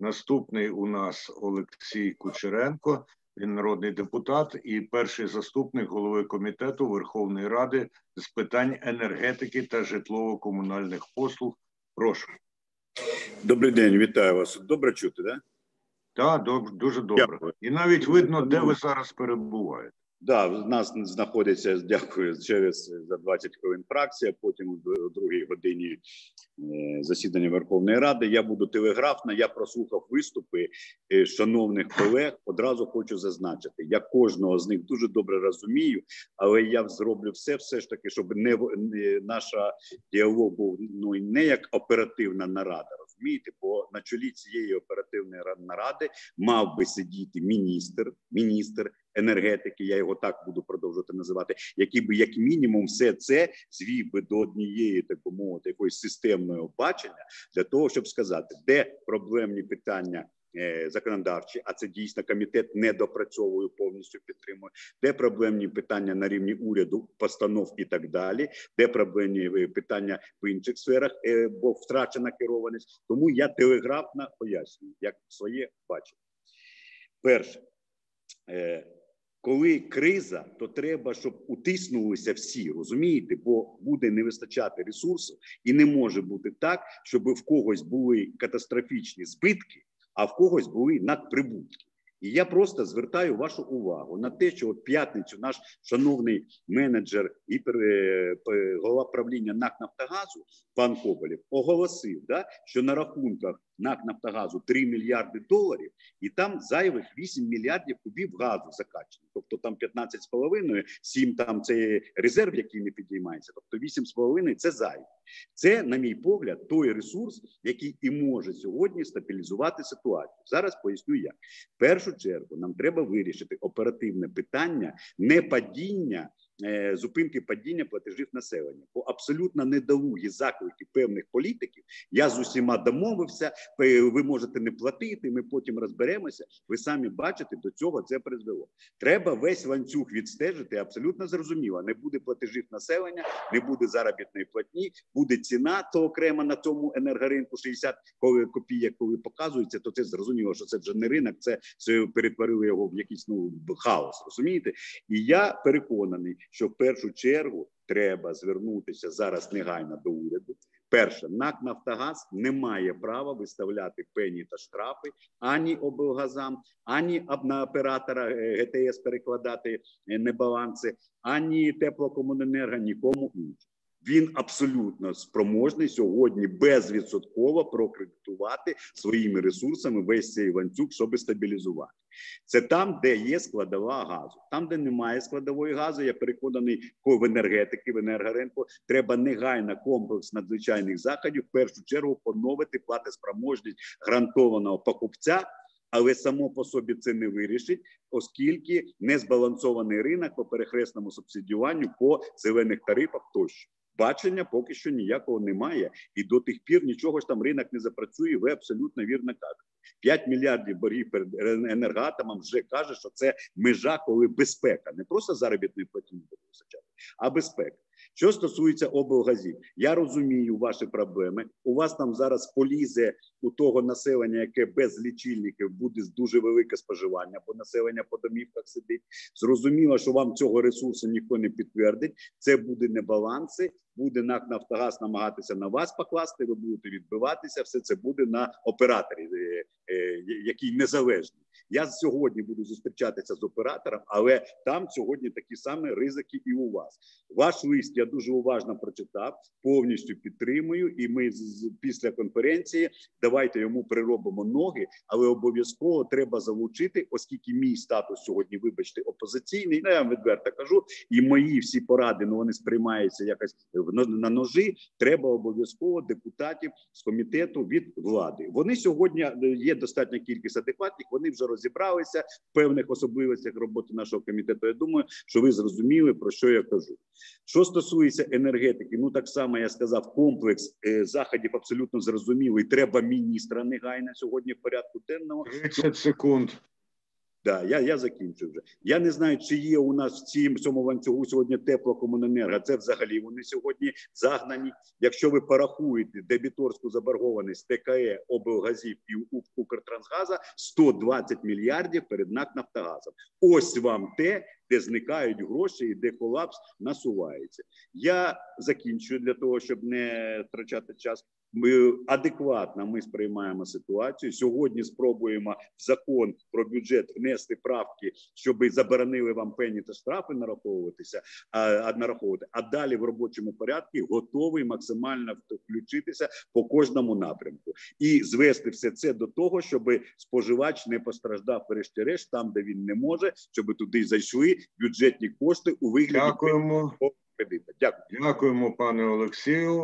Наступний у нас Олексій Кучеренко, він народний депутат і перший заступник голови комітету Верховної Ради з питань енергетики та житлово-комунальних послуг. Прошу. Добрий день, вітаю вас. Добре чути, да? Так, доб- дуже добре. Дякую. І навіть видно, де ви зараз перебуваєте. Да, в нас знаходиться, дякую, через за 20 хвилин фракція, потім у другій годині засідання Верховної Ради. Я буду телеграфна. Я прослухав виступи е, шановних колег. Одразу хочу зазначити, я кожного з них дуже добре розумію, але я зроблю все, все ж таки, щоб не, не наша діалог був ну не як оперативна нарада. Розумієте, бо на чолі цієї оперативної наради мав би сидіти міністр, міністр енергетики. Я його так буду продовжувати називати, який би як мінімум все це звів би до однієї, так би мовити, якоїсь системного бачення для того, щоб сказати, де проблемні питання. е, Законодавчі, а це дійсно комітет не допрацьовує повністю підтримує. Де проблемні питання на рівні уряду, постанов і так далі, де проблемні е, питання в інших сферах, е, бо втрачена керованість. Тому я телеграфно пояснюю, як своє бачення. Перше, коли криза, то треба, щоб утиснулися всі, розумієте, бо буде не вистачати ресурсів, і не може бути так, щоб в когось були катастрофічні збитки, а в когось були надприбутки. І я просто звертаю вашу увагу на те, що от п'ятницю наш шановний менеджер і пер- голова правління НАК Нафтогазу пан Коболєв оголосив, да, що на рахунках НАК Нафтогазу 3 мільярди доларів, і там зайвих 8 мільярдів кубів газу закачано. Тобто там 15,5, 7 там це резерв, який не підіймається. Тобто 8,5 – це зайве. Це, на мій погляд, той ресурс, який і може сьогодні стабілізувати ситуацію. Зараз поясню як. В першу чергу нам треба вирішити оперативне питання не падіння. Е, Зупинки падіння платежів населення, бо абсолютно недолугі заклики певних політиків. Я з усіма домовився. Ви можете не платити. Ми потім розберемося. Ви самі бачите, до цього це призвело. Треба весь ланцюг відстежити. Абсолютно зрозуміло. Не буде платежів населення, не буде заробітної платні, буде ціна то окремо на цьому енергоринку 60 коли- копійок, коли показується, то це зрозуміло, що це вже не ринок, це перетворили його в якийсь ну хаос. Розумієте? І я переконаний, що в першу чергу треба звернутися зараз негайно до уряду. Перше, НАК Нафтогаз не має права виставляти пені та штрафи ані облгазам, ані на оператора е, ГТС перекладати е, небаланси, ані теплокомуненерго, нікому іншому. Він абсолютно спроможний сьогодні безвідсотково прокредитувати своїми ресурсами весь цей ланцюг, щоб стабілізувати. Це там, де є складова газу. Там, де немає складової газу, я переконаний, ко- в енергетики, в енергоринку треба негайно комплекс надзвичайних заходів. В першу чергу поновити платоспроможність гарантованого покупця. Але само по собі це не вирішить, оскільки незбалансований ринок по перехресному субсидіюванню по зелених тарифах тощо. Бачення поки що ніякого немає, і до тих пір нічого ж там ринок не запрацює. Ви абсолютно вірно кажете. 5 мільярдів боргів перед енергоатомом вже каже, що це межа, коли безпека, не просто заробітної платні буде вистачати, а безпека. Що стосується облгазів, я розумію ваші проблеми. У вас там зараз полізе у того населення, яке без лічильників буде дуже велике споживання, бо населення по домівках сидить. Зрозуміло, що вам цього ресурсу ніхто не підтвердить. Це буде небаланси. Буде НАК Нафтогаз намагатися на вас покласти. Ви будете відбиватися. Все це буде на операторі, е, е, який незалежний. Я сьогодні буду зустрічатися з оператором, але там сьогодні такі самі ризики і у вас. Ваш лист я дуже уважно прочитав, повністю підтримую. І ми з- після конференції давайте йому приробимо ноги, але обов'язково треба залучити, оскільки мій статус сьогодні, вибачте, опозиційний. Ну я вам відверто кажу, і мої всі поради ну вони сприймаються якось на- ножі. Треба обов'язково депутатів з комітету від влади. Вони сьогодні е, є достатня кількість адекватних. Вони вже розібралися в певних особливостях роботи нашого комітету. Я думаю, що ви зрозуміли про що я кажу. Що стосується енергетики, ну так само я сказав, комплекс е, заходів абсолютно зрозумілий. Треба міністра негайно сьогодні в порядку денного. 30 секунд. Да, я, я закінчу вже. Я не знаю, чи є у нас в цім цьому ланцюгу сьогодні теплокомуненерго. Це взагалі вони сьогодні загнані. Якщо ви порахуєте дебіторську заборгованість ТКЕ, облгазів і Укртрансгаза 120 мільярдів перед НАК Нафтогазом. Ось вам те, де зникають гроші і де колапс насувається. Я закінчую для того, щоб не втрачати час. Ми адекватно ми сприймаємо ситуацію. Сьогодні спробуємо в закон про бюджет внести правки, щоб заборонили вам пені та штрафи нараховуватися, а, нараховувати. А далі в робочому порядку готовий максимально включитися по кожному напрямку і звести все це до того, щоб споживач не постраждав врешті-решт, там де він не може, щоб туди зайшли бюджетні кошти у вигляді Дякуємо. кредита. Дякую. Дякуємо, пане Олексію.